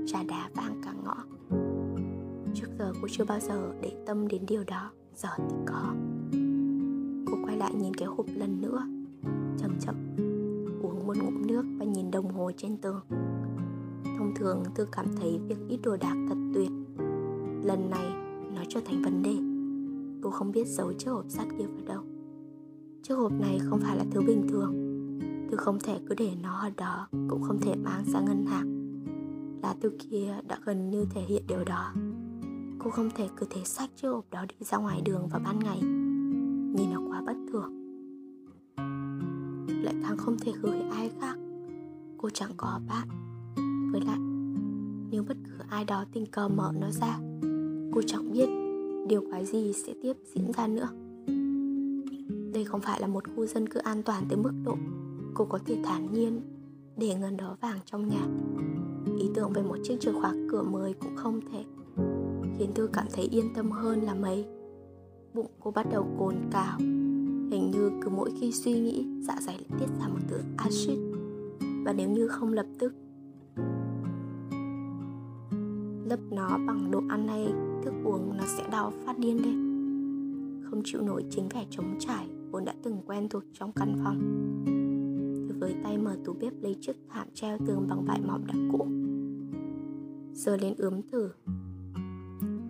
trà đá vang cả ngõ. Trước giờ cô chưa bao giờ để tâm đến điều đó, Giờ thì có. Cô quay lại nhìn cái hộp lần nữa. Chậm chậm, Uống một ngụm nước và nhìn đồng hồ trên tường. Thông thường Tư cảm thấy việc ít đồ đạc thật tuyệt. Lần này, nó trở thành vấn đề. Cô không biết giấu chiếc hộp sắt kia vào đâu. Chiếc hộp này không phải là thứ bình thường. Tư không thể cứ để nó ở đó, Cũng không thể mang ra ngân hàng. Lá thư kia đã gần như thể hiện điều đó. Cô không thể cứ thế sách chiếc hộp đó đi ra ngoài đường vào ban ngày nhìn nó quá bất thường. Lại càng không thể gửi ai khác. Cô chẳng có bạn. Với lại, nếu bất cứ ai đó tình cờ mở nó ra, cô chẳng biết điều quái gì sẽ tiếp diễn ra nữa. Đây không phải là một khu dân cư an toàn tới mức độ cô có thể thản nhiên để ngân đó vàng trong nhà. Ý tưởng về một chiếc chìa khóa cửa mới cũng không thể khiến tôi cảm thấy yên tâm hơn là mấy bụng cô bắt đầu cồn cào. Hình như cứ mỗi khi suy nghĩ dạ dày lại tiết ra một thứ axit và nếu như không lập tức, lấp nó bằng đồ ăn hay thức uống, nó sẽ đau phát điên lên. Không chịu nổi chính vẻ trống trải vốn đã từng quen thuộc trong căn phòng. Tôi với tay mở tủ bếp lấy chiếc thảm treo tường bằng vải mỏng đã cũ. Giờ lên ướm thử.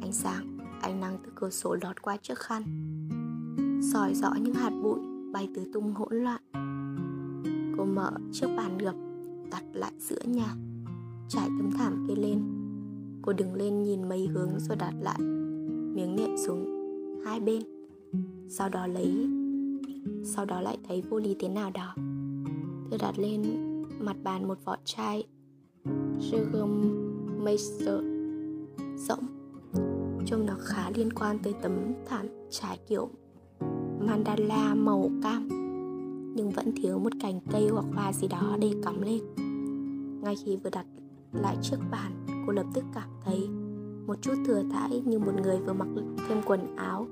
Ánh sáng Ánh nắng từ cửa sổ lọt qua chiếc khăn. Soi rõ những hạt bụi bay tứ tung hỗn loạn. Cô mở chiếc bàn gập Đặt lại giữa nhà, Trải tấm thảm kia lên. Cô đứng lên nhìn mấy hướng rồi đặt lại, Miếng nệm xuống hai bên. Sau đó lấy, Sau đó lại thấy vô lý thế nào đó. Tôi đặt lên mặt bàn một vỏ chai Sugar Master rỗng trông nó khá liên quan tới tấm thảm trải kiểu mandala màu cam, nhưng vẫn thiếu một cành cây hoặc hoa gì đó để cắm lên. Ngay khi vừa đặt lại chiếc bàn, cô lập tức cảm thấy một chút thừa thãi như một người vừa mặc thêm quần áo.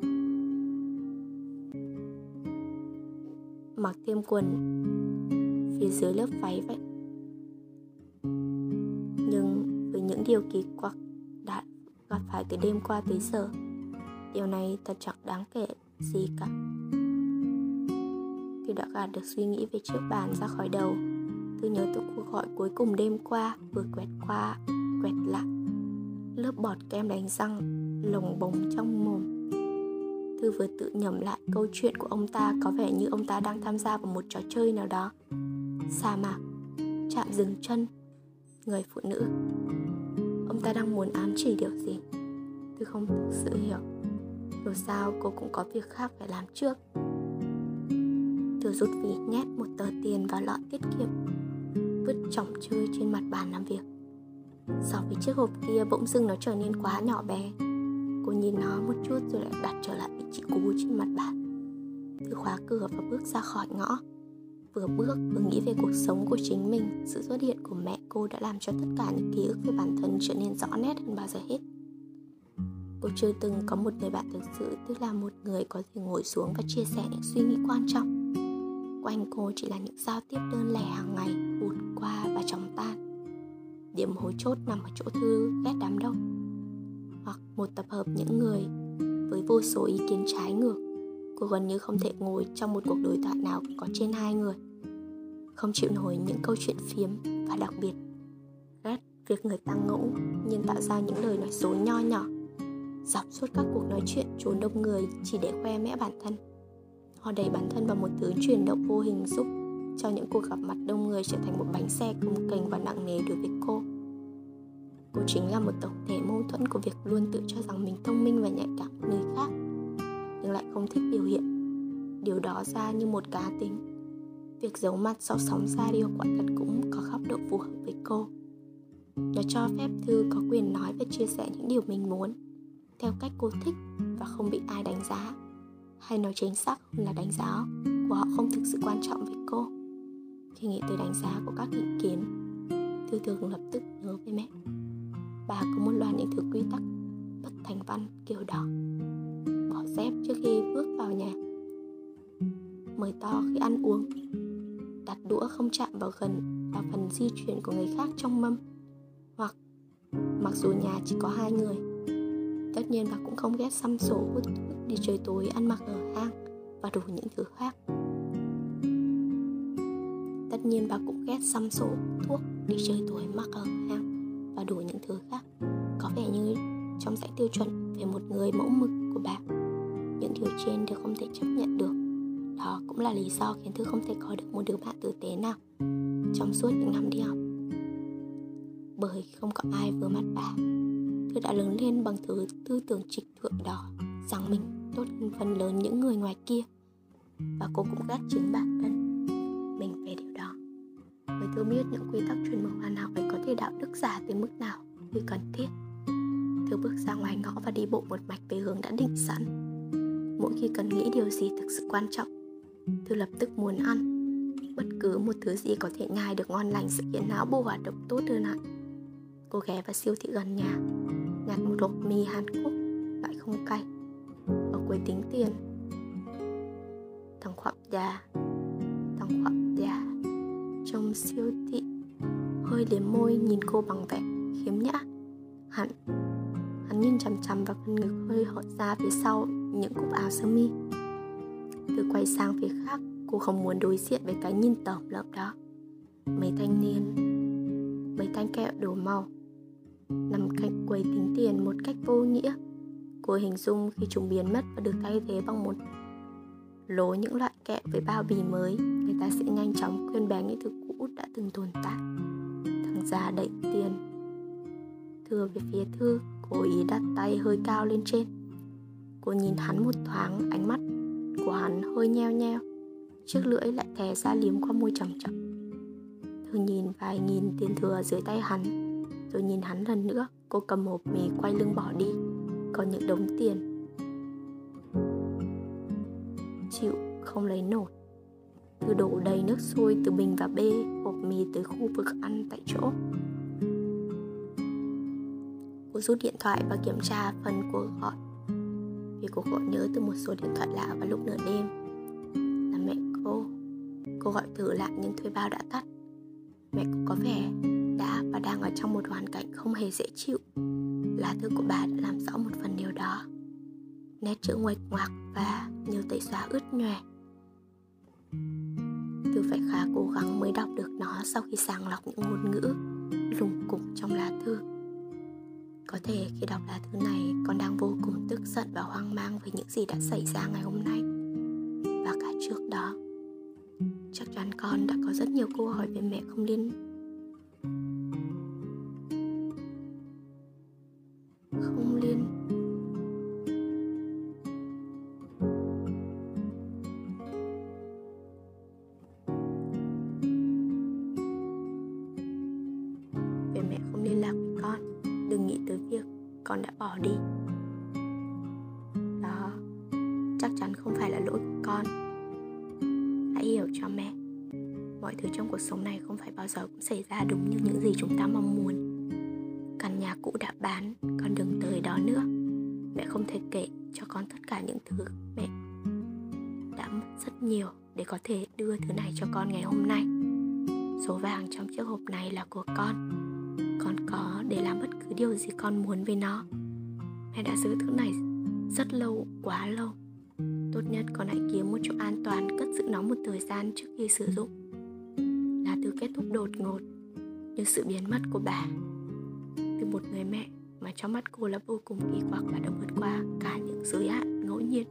Mặc thêm quần phía dưới lớp váy vậy. Nhưng với những điều kỳ quặc gặp phải từ đêm qua tới giờ. Điều này thật chẳng đáng kể gì cả. Tôi đã gạt được suy nghĩ về chiếc bàn ra khỏi đầu. Thư nhớ tôi cuộc gọi cuối cùng đêm qua Vừa quẹt qua, quẹt lại. Lớp bọt kem đánh răng Lồng bồng trong mồm. Thư vừa tự nhầm lại câu chuyện của ông ta Có vẻ như ông ta đang tham gia vào một trò chơi nào đó. Sa mạc Chạm dừng chân Người phụ nữ. Ông ta đang muốn ám chỉ điều gì? Tôi không thực sự hiểu. Dù sao, cô cũng có việc khác phải làm trước. Tôi rút ví nhét một tờ tiền vào lọ tiết kiệm, Vứt chỏng chơi trên mặt bàn làm việc. So với chiếc hộp kia, bỗng dưng nó trở nên quá nhỏ bé. Cô nhìn nó một chút rồi lại đặt trở lại vị trí cũ trên mặt bàn. Tôi khóa cửa và bước ra khỏi ngõ. Vừa bước, vừa nghĩ về cuộc sống của chính mình. Sự xuất hiện của mẹ cô đã làm cho tất cả những ký ức về bản thân trở nên rõ nét hơn bao giờ hết. Cô chưa từng có một người bạn thực sự, Tức là một người có thể ngồi xuống và chia sẻ những suy nghĩ quan trọng. Quanh cô chỉ là những giao tiếp đơn lẻ hàng ngày Vụt qua và chóng tan. Điểm hối chốt nằm ở chỗ Thư ghét đám đông, Hoặc một tập hợp những người với vô số ý kiến trái ngược. Cô gần như không thể ngồi trong một cuộc đối thoại nào có trên hai người. Không chịu nổi những câu chuyện phiếm và đặc biệt. Ghét việc người ta ngẫu nhưng tạo ra những lời nói dối nho nhỏ. Dọc suốt các cuộc nói chuyện trốn đông người chỉ để khoe mẽ bản thân. Họ đẩy bản thân vào một thứ chuyển động vô hình giúp cho những cuộc gặp mặt đông người trở thành một bánh xe công kềnh và nặng nề đối với cô. Cô chính là một tổng thể mâu thuẫn của việc luôn tự cho rằng mình thông minh và nhạy cảm người khác, nhưng lại không thích biểu hiện. Điều đó ra như một cá tính việc giấu mặt sau sóng radio quả thật cũng có góc độ phù hợp với cô. Nó cho phép thư có quyền nói và chia sẻ những điều mình muốn, theo cách cô thích và không bị ai đánh giá. Hay nói chính xác hơn là đánh giá của họ không thực sự quan trọng với cô. Khi nghĩ tới đánh giá của các ý kiến, thư thường lập tức nhớ với mẹ. Bà có một loạt những thứ quy tắc bất thành văn kiểu đó. Bỏ dép trước khi bước vào nhà. Mời to khi ăn uống đặt đũa không chạm vào gần, vào phần di chuyển của người khác trong mâm. Hoặc, mặc dù nhà chỉ có hai người, tất nhiên bà cũng không ghét xăm sổ hút thuốc đi chơi tối ăn mặc ở hang và đủ những thứ khác. Tất nhiên bà cũng ghét xăm sổ thuốc đi chơi tối mặc ở hang và đủ những thứ khác. Có vẻ như trong dãy tiêu chuẩn về một người mẫu mực của bà, những điều trên đều không thể chấp nhận được đó cũng là lý do khiến thư không thể có được một đứa bạn tử tế nào trong suốt những năm đi học. Bởi không có ai vừa mắt bà, thư đã lớn lên bằng thứ tư tưởng trịch thượng đó rằng mình tốt hơn phần lớn những người ngoài kia. Và cô cũng ghét chính bản thân mình về điều đó. Bởi thư biết những quy tắc truyền mực hoàn hảo ấy có thể đạo đức giả tới mức nào khi cần thiết. Thư bước ra ngoài ngõ và đi bộ một mạch về hướng đã định sẵn. Mỗi khi cần nghĩ điều gì thực sự quan trọng Tôi lập tức muốn ăn. Bất cứ một thứ gì có thể nhai được ngon lành sẽ khiến não bộ hoạt động tốt hơn hẳn. Cô ghé vào siêu thị gần nhà, nhặt một hộp mì hàn quốc loại không cay. Ở quầy tính tiền. Thằng khoạm già thằng khoạm già trong siêu thị, hơi liếm môi nhìn cô bằng vẻ khiếm nhã. Hắn hắn nhìn chằm chằm vào phần ngực hơi hở ra phía sau những cúc áo sơ mi quay sang phía khác, cô không muốn đối diện với cái nhìn tởm lợm đó. Mấy thanh niên, mấy thanh kẹo đồ màu, nằm cạnh quầy tính tiền một cách vô nghĩa. Cô hình dung khi chúng biến mất và được thay thế bằng một lố những loại kẹo với bao bì mới, người ta sẽ nhanh chóng quên bé những thứ cũ đã từng tồn tại. Thằng già đẩy tiền. Thưa về phía thư cố ý đặt tay hơi cao lên trên. Cô nhìn hắn một thoáng, ánh mắt của hắn hơi nheo nheo chiếc lưỡi lại thè ra liếm qua môi chậm chậm. Thư nhìn vài nghìn tiền thừa dưới tay hắn rồi nhìn hắn lần nữa cô cầm hộp mì quay lưng bỏ đi còn những đống tiền. Chịu không lấy nổi. Thư đổ đầy nước sôi từ bình và bê hộp mì tới khu vực ăn tại chỗ. Cô rút điện thoại và kiểm tra phần cuộc gọi vì cuộc gọi nhớ từ một số điện thoại lạ vào lúc nửa đêm. Là mẹ cô. Cô gọi thử lại nhưng thuê bao đã tắt. Mẹ cô có vẻ đã và đang ở trong một hoàn cảnh không hề dễ chịu. Lá thư của bà đã làm rõ một phần điều đó. Nét chữ nguệch ngoạc và nhiều tẩy xóa ướt nhòe. Thư phải khá cố gắng mới đọc được nó sau khi sàng lọc những ngôn ngữ lùng cục trong lá thư. Có thể khi đọc lá thư này, con đang vô cùng tức giận và hoang mang với những gì đã xảy ra ngày hôm nay. Và cả trước đó, Chắc chắn con đã có rất nhiều câu hỏi về mẹ không liên nhiều để có thể đưa thứ này cho con ngày hôm nay. Số vàng trong chiếc hộp này là của con. Con có để làm bất cứ điều gì con muốn với nó. Mẹ đã giữ thứ này rất lâu, quá lâu. Tốt nhất con hãy kiếm một chỗ an toàn, cất giữ nó một thời gian trước khi sử dụng. Là từ kết thúc đột ngột như sự biến mất của bà. Từ một người mẹ mà trong mắt cô là vô cùng kỳ quặc và đã vượt qua cả những giới hạn ngẫu nhiên.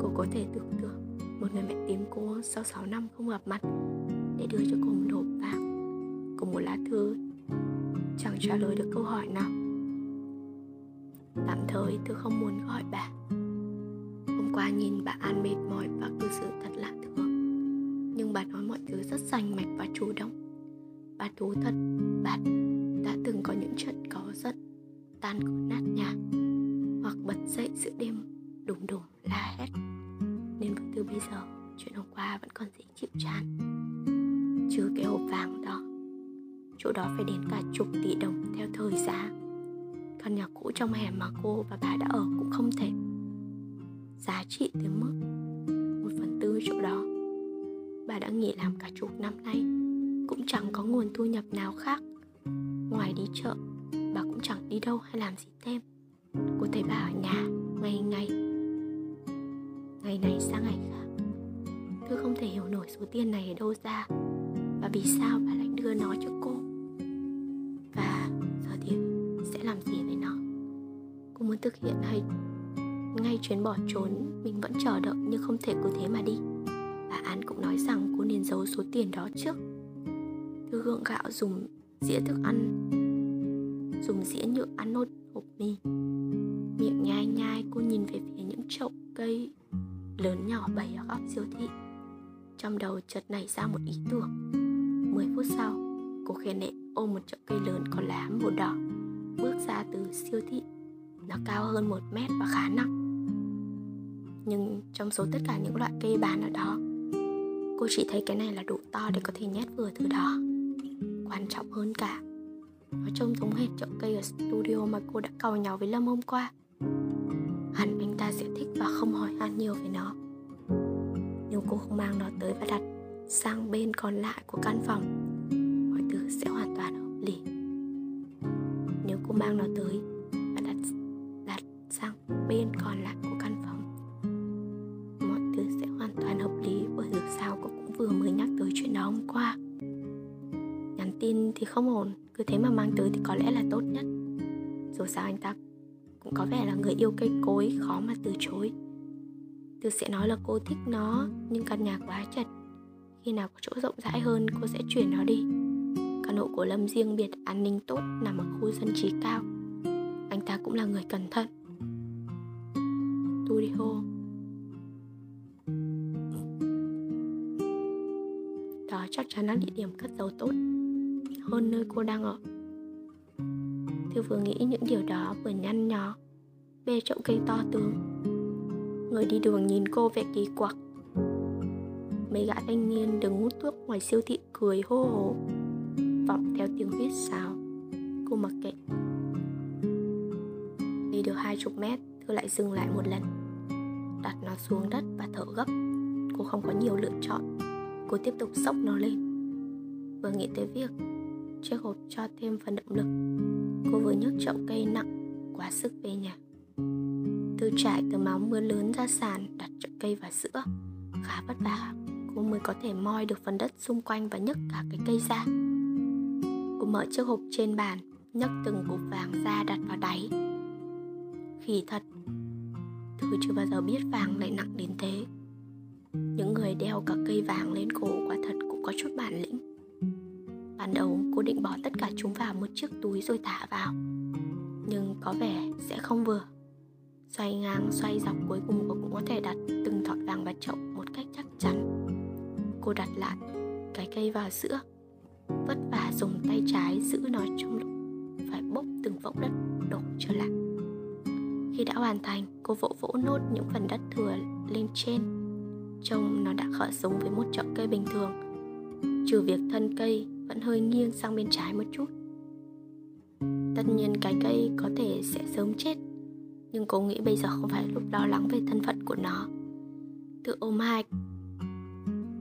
Cô có thể tưởng tượng một người mẹ tìm cô sau 6 năm không gặp mặt để đưa cho cô một hộp vàng cùng một lá thư. Chẳng trả lời được câu hỏi nào. Tạm thời tôi không muốn gọi bà. Hôm qua nhìn bà an mệt mỏi và cư xử thật lạ thường. Nhưng bà nói mọi thứ rất rành mạch và chủ động. Bà thú thật, bà đã từng có những trận có giận, tan cửa nát nhà hoặc bật dậy giữa đêm đùng đùng la hét nên bức từ bây giờ. Chuyện hôm qua vẫn còn dễ chịu chán. Trừ cái hộp vàng đó, chỗ đó phải đến cả chục tỷ đồng theo thời giá. Căn nhà cũ trong hẻm mà cô và bà đã ở cũng không thể. Giá trị tới mức một phần tư chỗ đó. Bà đã nghỉ làm cả chục năm nay, cũng chẳng có nguồn thu nhập nào khác. Ngoài đi chợ, bà cũng chẳng đi đâu hay làm gì thêm. Cô thấy bà ở nhà, ngày ngày ngày này sang ngày khác. Thư không thể hiểu nổi số tiền này ở đâu ra. Và vì sao bà lại đưa nó cho cô? Và giờ thì sẽ làm gì với nó? Cô muốn thực hiện hay ngay chuyến bỏ trốn? Mình vẫn chờ đợi nhưng không thể cứ thế mà đi. Bà an cũng nói rằng cô nên giấu số tiền đó trước. Thư gượng gạo dùng dĩa thức ăn. Dùng dĩa nhựa ăn nốt hộp mì. Miệng nhai nhai, cô nhìn về phía những chậu cây lớn nhỏ bày ở góc siêu thị. Trong đầu chợt nảy ra một ý tưởng. 10 phút sau, cô khen nệ ôm một chậu cây lớn có lá màu đỏ, bước ra từ siêu thị. Nó cao hơn một mét và khá nặng. Nhưng trong số tất cả những loại cây bán ở đó, cô chỉ thấy cái này là đủ to để có thể nhét vừa thứ đó. Quan trọng hơn cả, nó trông giống hệt chậu cây ở studio mà cô đã cầu nhau với lâm hôm qua hẳn anh ta sẽ thích và không hỏi han nhiều về nó. Nếu cô không mang nó tới và đặt sang bên còn lại của căn phòng. Mọi thứ sẽ hoàn toàn hợp lý. Nếu cô mang nó tới và đặt đặt sang bên còn lại của căn phòng, mọi thứ sẽ hoàn toàn hợp lý bởi dù sao cô cũng vừa mới nhắc tới chuyện đó hôm qua. Nhắn tin thì không ổn, cứ thế mà mang tới thì có lẽ là tốt nhất. Dù sao anh ta cũng có vẻ là người yêu cây cối khó mà từ chối. Từ sẽ nói là cô thích nó, nhưng căn nhà quá chật. Khi nào có chỗ rộng rãi hơn, cô sẽ chuyển nó đi. Căn hộ của Lâm riêng biệt, an ninh tốt, nằm ở khu dân trí cao. Anh ta cũng là người cẩn thận. Tôi đi hô. Đó chắc chắn là địa điểm cất giấu tốt, hơn nơi cô đang ở. Thư vừa nghĩ những điều đó vừa nhăn nhó, Bê trộm cây to tướng. Người đi đường nhìn cô vẻ kỳ quặc. Mấy gã thanh niên đứng hút thuốc ngoài siêu thị cười hô hố Vọng theo tiếng huyết sáo. Cô mặc kệ. Đi được hai chục mét Thư lại dừng lại một lần. Đặt nó xuống đất và thở gấp. Cô không có nhiều lựa chọn. Cô tiếp tục sốc nó lên. Vừa nghĩ tới việc chiếc hộp cho thêm phần động lực cô vừa nhấc chậu cây nặng quá sức về nhà. Từ trải từ máu mưa lớn ra sàn, đặt chậu cây vào giữa. Khá vất vả, Cô mới có thể moi được phần đất xung quanh và nhấc cả cái cây ra. Cô mở chiếc hộp trên bàn, nhấc từng cục vàng ra đặt vào đáy. Khỉ thật Thư chưa bao giờ biết vàng lại nặng đến thế. Những người đeo cả cây vàng lên cổ quả thật cũng có chút bản lĩnh. Ban đầu cô định bỏ tất cả chúng vào một chiếc túi rồi thả vào. Nhưng có vẻ sẽ không vừa. Xoay ngang xoay dọc cuối cùng cô cũng có thể đặt từng thỏi vàng vào chậu một cách chắc chắn. Cô đặt lại cái cây vào giữa Vất vả dùng tay trái giữ nó trong lúc phải bốc từng vỗng đất đổ trở lại. Khi đã hoàn thành, cô vỗ vỗ nốt những phần đất thừa lên trên Trông nó đã khởi giống với một chậu cây bình thường. Trừ việc thân cây vẫn hơi nghiêng sang bên trái một chút. Tất nhiên cái cây có thể sẽ sớm chết Nhưng cô nghĩ bây giờ không phải lúc lo lắng về thân phận của nó. Thư ôm hai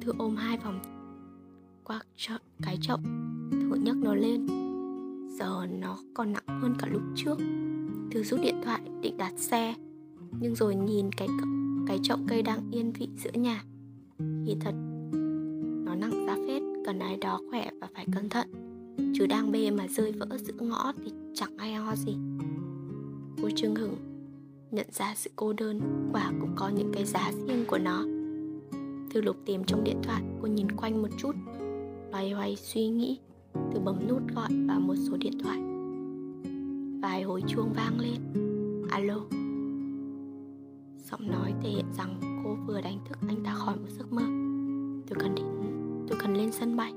Thư ôm hai vòng qua chợ, cái chậu Thử nhấc nó lên. Giờ nó còn nặng hơn cả lúc trước. Thư rút điện thoại định đặt xe Nhưng rồi nhìn cái cái chậu cây đang yên vị giữa nhà. Thì thật đó khỏe và phải cẩn thận. Chứ đang bê mà rơi vỡ giữa ngõ Thì chẳng ai ho gì. Cô Trương Hửng Nhận ra sự cô đơn, Quả cũng có những cái giá riêng của nó. Thư lục tìm trong điện thoại, Cô nhìn quanh một chút, loay hoay suy nghĩ, từ bấm nút gọi vào một số điện thoại. Vài hồi chuông vang lên. Alo. Giọng nói thể hiện rằng cô vừa đánh thức anh ta khỏi một giấc mơ. Tôi cần đến tôi cần lên sân bay.